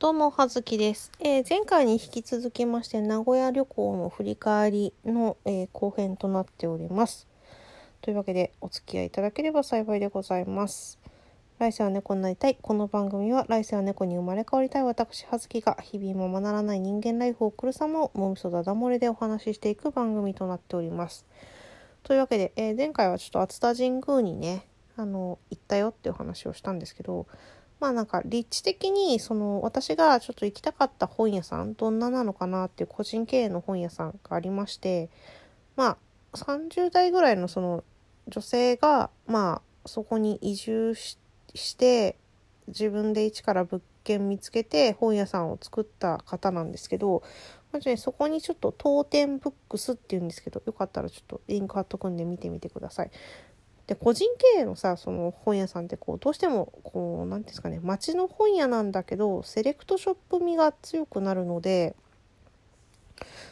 どうも、はずきです、えー前回に引き続きまして、名古屋旅行の振り返りの、えー後編となっております。というわけで、お付き合いいただければ幸いでございます。来世は猫になりたい。この番組は、来世は猫に生まれ変わりたい私、はずきが、日々ままならない人間ライフを送る様を、もみそだだ漏れでお話ししていく番組となっております。というわけで、えー前回はちょっと熱田神宮にね、あの、行ったよっていう話をしたんですけど、まあなんか立地的にその私がちょっと行きたかった本屋さんどんななのかなっていう個人経営の本屋さんがありましてまあ30代ぐらいのその女性がまあそこに移住して自分で一から物件見つけて本屋さんを作った方なんですけどまずねそこにちょっと当店ブックスっていうんですけどよかったらちょっとリンク貼っとくんで見てみてください。で個人経営のさその本屋さんってこうどうしてもこう何んですかね町の本屋なんだけどセレクトショップ味が強くなるので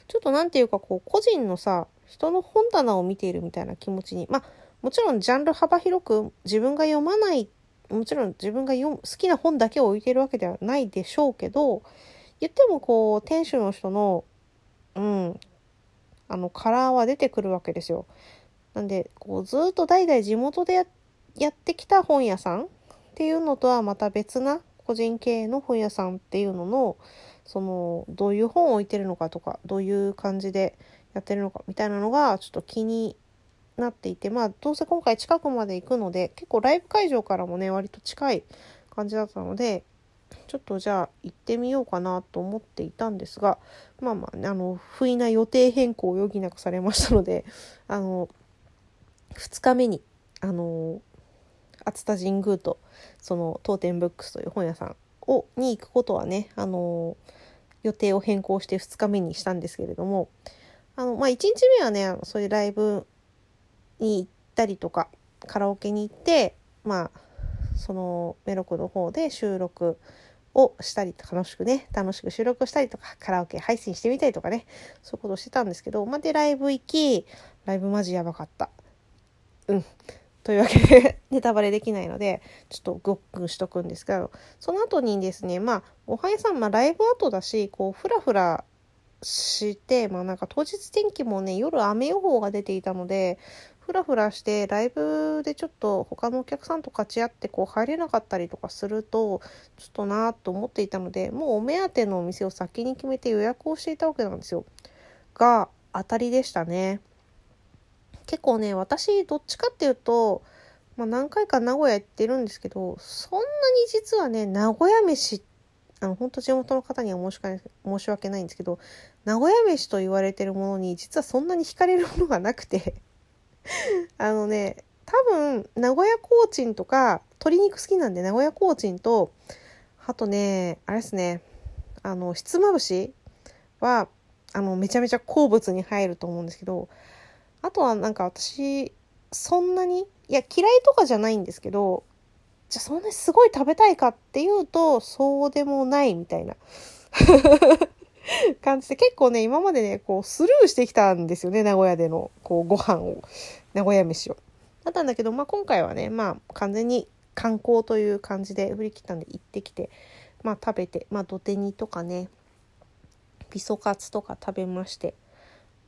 ちょっと何ていうかこう個人のさ人の本棚を見ているみたいな気持ちにまあもちろんジャンル幅広く自分が読まないもちろん自分が読む好きな本だけを置いてるわけではないでしょうけど言ってもこう店主の人のうんあのカラーは出てくるわけですよ。なんでこうずっと代々地元でやってきた本屋さんっていうのとはまた別な個人経営の本屋さんっていうののそのどういう本を置いてるのかとかどういう感じでやってるのかみたいなのがちょっと気になっていてまあどうせ今回近くまで行くので結構ライブ会場からもね割と近い感じだったのでちょっとじゃあ行ってみようかなと思っていたんですがまあまあ、ね、あの不意な予定変更を余儀なくされましたのであの2日目にあの熱田神宮とその当店ブックスという本屋さんをに行くことはねあの予定を変更して2日目にしたんですけれどもあの、まあ、1日目はねあのそういうライブに行ったりとかカラオケに行ってまあそのメロクの方で収録をしたり楽しくね楽しく収録したりとかカラオケ配信してみたりとかねそういうことをしてたんですけど、まあ、でライブ行きライブマジやばかった。うん。というわけでネタバレできないのでちょっとごっくんしとくんですけどその後にですねまあおはやさん、まあ、ライブ後だしこうフラフラしてまあなんか当日天気もね夜雨予報が出ていたのでフラフラしてライブでちょっと他のお客さんと勝ち合ってこう入れなかったりとかするとちょっとなと思っていたのでもうお目当てのお店を先に決めて予約をしていたわけなんですよ。が当たりでしたね。結構ね私どっちかっていうと、まあ、何回か名古屋行ってるんですけどそんなに実はね名古屋飯あの本当地元の方には申し訳ない申し訳ないんですけど名古屋飯と言われてるものに実はそんなに惹かれるものがなくて あのね多分名古屋コーチンとか鶏肉好きなんで名古屋コーチンとあとねあれですねあのひつまぶしはあのめちゃめちゃ好物に入ると思うんですけどあとはなんか私そんなにいや嫌いとかじゃないんですけどじゃあそんなにすごい食べたいかっていうとそうでもないみたいな 感じで結構ね今までねこうスルーしてきたんですよね名古屋でのこうご飯を名古屋飯を。だったんだけど、まあ、今回はねまあ完全に観光という感じで振り切ったんで行ってきてまあ食べてまあ土手煮とかね味噌カツとか食べまして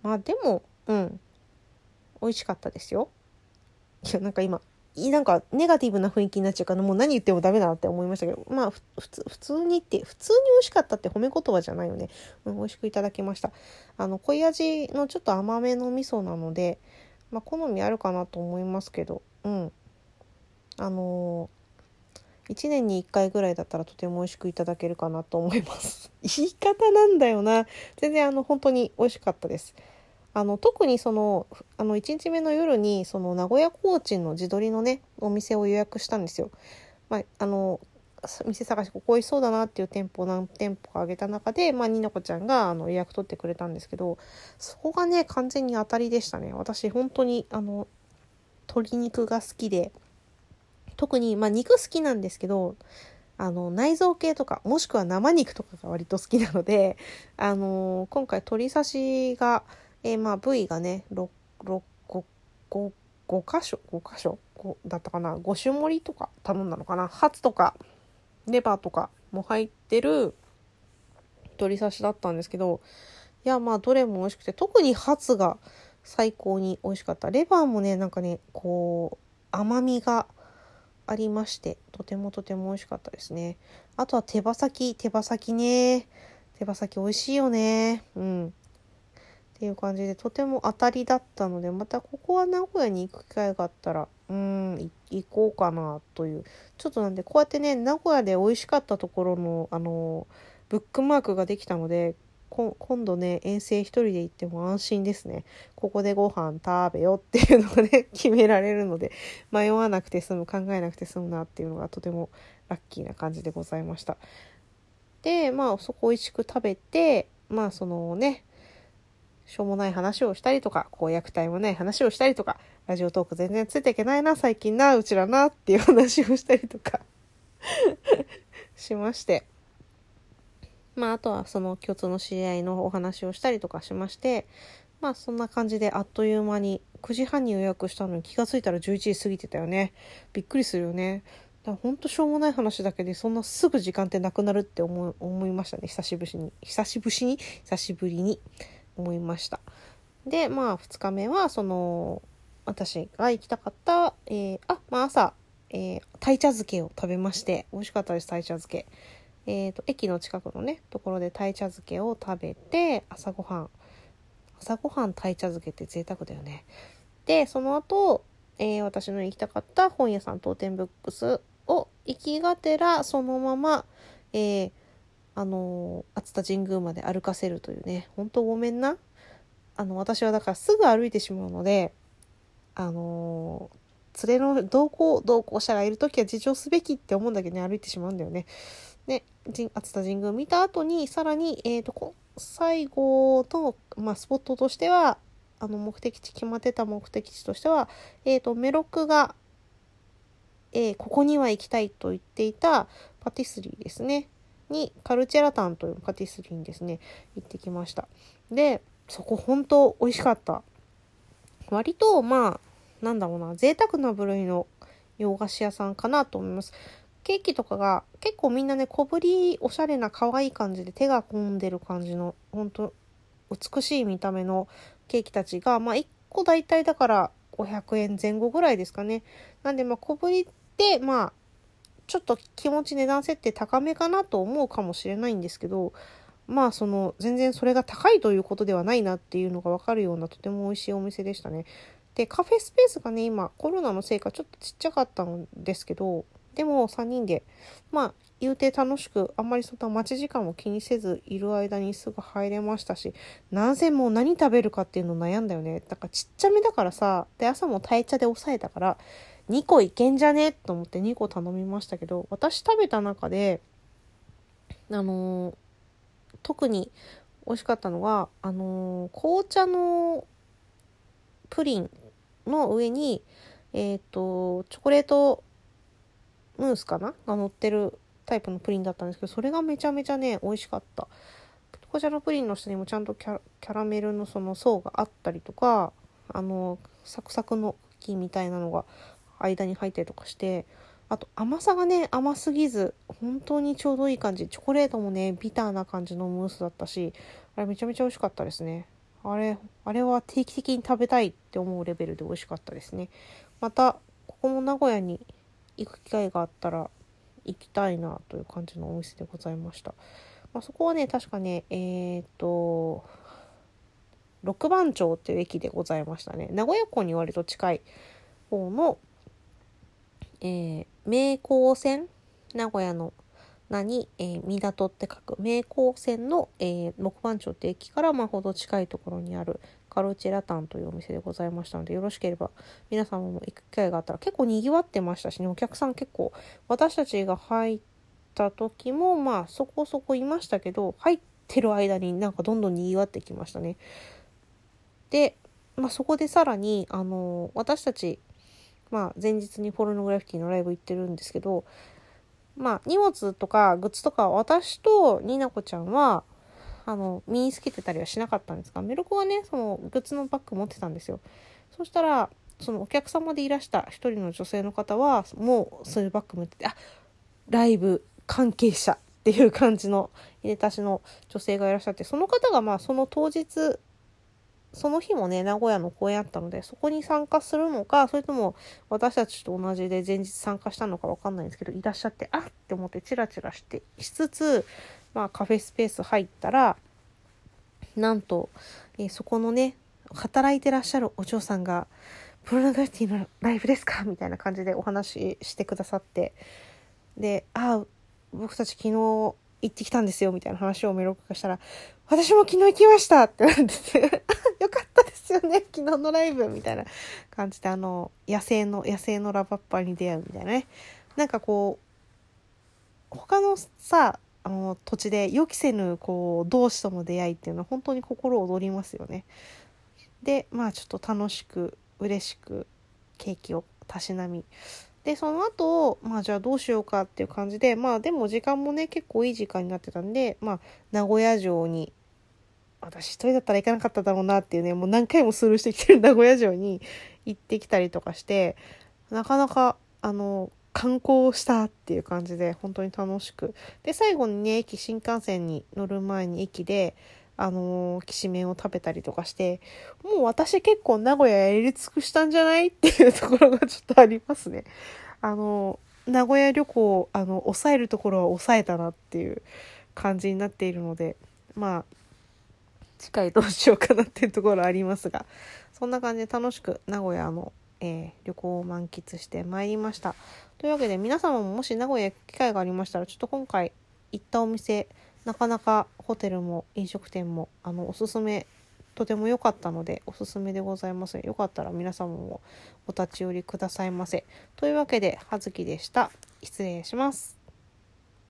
まあでもうん美味しかったですよ。いやなんか今なんかネガティブな雰囲気になっちゃうからもう何言ってもダメだなって思いましたけどまあ普通普通にって普通に美味しかったって褒め言葉じゃないよね、うん、美味しくいただきました。あの濃い味のちょっと甘めの味噌なのでまあ好みあるかなと思いますけどうん。あのー、1年に1回ぐらいだったらとても美味しくいただけるかなと思います。言い方なんだよな。全然あの本当に美味しかったです。あの特にそのあの1日目の夜にその名古屋コーチンの地鶏のねお店を予約したんですよ。まあ、あの店探しここ美味しそうだなっていう店舗何店舗か挙げた中で、まあ、になこちゃんがあの予約取ってくれたんですけどそこがね完全に当たりでしたね私本当にあの鶏肉が好きで特に、まあ、肉好きなんですけどあの内臓系とかもしくは生肉とかが割と好きなのであの今回鶏刺しがえー、まあ部位がね 6, 6 5, 5, 箇所5箇所5だったかな？5種盛りとか頼んだのかな？ハツとかレバーとかも入ってる鶏刺しだったんですけど、いや、まあ、どれも美味しくて、特にハツが最高に美味しかった。レバーもね、なんかね、こう、甘みがありまして、とてもとても美味しかったですね。あとは手羽先、手羽先ね。手羽先美味しいよね。うん。っていう感じで、とても当たりだったので、またここは名古屋に行く機会があったら、うん、行こうかなという。ちょっとなんで、こうやってね、名古屋で美味しかったところの、あの、ブックマークができたので、今度ね、遠征一人で行っても安心ですね。ここでご飯食べよっていうのがね、決められるので、迷わなくて済む、考えなくて済むなっていうのがとてもラッキーな感じでございました。で、まあ、そこ美味しく食べて、まあ、そのね、しょうもない話をしたりとか、こう、虐待もない話をしたりとか、ラジオトーク全然ついていけないな、最近な、うちらな、っていう話をしたりとか しまして。まあ、あとはその共通の知り合いのお話をしたりとかしまして、まあ、そんな感じであっという間に9時半に予約したのに気が付いたら11時過ぎてたよね。びっくりするよね。だほんとしょうもない話だけでそんなすぐ時間ってなくなるって思思いましたね久しぶりに久しぶりに？久しぶりに思いました。でまあ2日目はその私が行きたかった、えー、あまあ朝、えー、鯛茶漬けを食べまして美味しかったです鯛茶漬け。えーと、駅の近くのねところで鯛茶漬けを食べて朝ごはん。朝ごはん鯛茶漬けって贅沢だよね。でその後、えー、私の行きたかった本屋さん当店ブックスを行きがてらそのまま、えー、あの熱田神宮まで歩かせるというね本当ごめんなあの私はだからすぐ歩いてしまうのであの連れの同行同行者がいる時は自重すべきって思うんだけどね歩いてしまうんだよね。で熱田神宮見た後にさらに、えーと、最後の、まあ、スポットとしてはあの目的地決まってた目的地としては、えーと、メロクがえー、ここには行きたいと言っていたパティスリーですね。に、カルチェラタンというパティスリーにですね、行ってきました。で、そこ本当美味しかった。割と、まあ、なんだろうな、贅沢な部類の洋菓子屋さんかなと思います。ケーキとかが結構みんなね、小ぶり、おしゃれな可愛い感じで手が込んでる感じの、本当美しい見た目のケーキたちが、まあ1個大体だから500円前後ぐらいですかね。なんでまあ小ぶりで、まあ、ちょっと気持ち値段設定高めかなと思うかもしれないんですけど、まあその全然それが高いということではないなっていうのがわかるようなとても美味しいお店でしたね。で、カフェスペースがね、今コロナのせいかちょっとちっちゃかったんですけど、でも3人で、まあ言うて楽しく、あんまりそんな待ち時間も気にせずいる間にすぐ入れましたし、なぜもう何食べるかっていうの悩んだよね。だからちっちゃめだからさ、で朝も鯛茶で抑えたから、2個いけんじゃね？と思って2個頼みましたけど、私食べた中で、あのー、特に美味しかったのが、あのー、紅茶のプリンの上に、えっ、ー、と、チョコレートムースかな？が乗ってるタイプのプリンだったんですけど、それがめちゃめちゃね、美味しかった。紅茶のプリンの下にもちゃんとキャラメルのその層があったりとか、あの、サクサクのクッキーみたいなのが間に入ったりとかしてあと甘さがね甘すぎず本当にちょうどいい感じ。チョコレートもねビターな感じのムースだったしあれめちゃめちゃ美味しかったですね。あれあれは定期的に食べたいって思うレベルで美味しかったですね。またここも名古屋に行く機会があったら行きたいなという感じのお店でございました、まあ、そこはね確かねえっ、と六番町っていう駅でございましたね。名古屋港に割と近い方のえー、名港線名古屋の名に、えー、港って書く名港線の、えー、六番町って駅からまほど近いところにあるカルチェラタンというお店でございましたのでよろしければ皆様も行く機会があったら結構にぎわってましたしねお客さん結構私たちが入った時もまあそこそこいましたけど入ってる間になんかどんどんにぎわってきましたね。で、まあ、そこでさらにあの私たちまあ、前日にポルノグラフィティのライブ行ってるんですけど、まあ、荷物とかグッズとか私とニナコちゃんは、あの、身につけてたりはしなかったんですが、メロコはね、そのグッズのバッグ持ってたんですよ。そしたら、そのお客様でいらした一人の女性の方は、もうそういうバッグ持ってて、あ、ライブ関係者っていう感じの入れたしの女性がいらっしゃって、その方がまあその当日、その日もね、名古屋の公演あったので、そこに参加するのか、それとも私たちと同じで前日参加したのかわかんないんですけど、いらっしゃって、あっって思ってチラチラして、しつつ、まあカフェスペース入ったら、なんと、えー、そこのね、働いてらっしゃるお嬢さんが、プロナガティのライブですか？みたいな感じでお話ししてくださって、で、ああ、僕たち昨日行ってきたんですよ、みたいな話をメロクがしたら、私も昨日行きましたってなってて、よかったですよね、昨日のライブみたいな感じで、あの、野生の、野生のラバッパに出会うみたいなね。なんかこう、他のさ、あの土地で予期せぬこう同士との出会いっていうのは本当に心躍りますよね。でまあちょっと楽しく嬉しくケーキをたしなみでその後まあじゃあどうしようかっていう感じでまあでも時間もね結構いい時間になってたんでまあ名古屋城に私一人だったら行かなかっただろうなっていうねもう何回もスルーしてきてる 名古屋城に行ってきたりとかしてなかなかあの観光したっていう感じで本当に楽しく。で最後にね駅新幹線に乗る前に駅であのー、きしめんを食べたりとかして、もう私結構名古屋やり尽くしたんじゃないっていうところがちょっとありますね。あのー、名古屋旅行、あの、抑えるところは抑えたなっていう感じになっているので、まあ、次回どうしようかなっていうところありますが、そんな感じで楽しく名古屋の、えー、旅行を満喫してまいりました。というわけで皆様ももし名古屋行く機会がありましたら、ちょっと今回行ったお店、なかなかホテルも飲食店もあのおすすめとても良かったのでおすすめでございます。よかったら皆様もお立ち寄りくださいませ。というわけで、葉月でした。失礼します。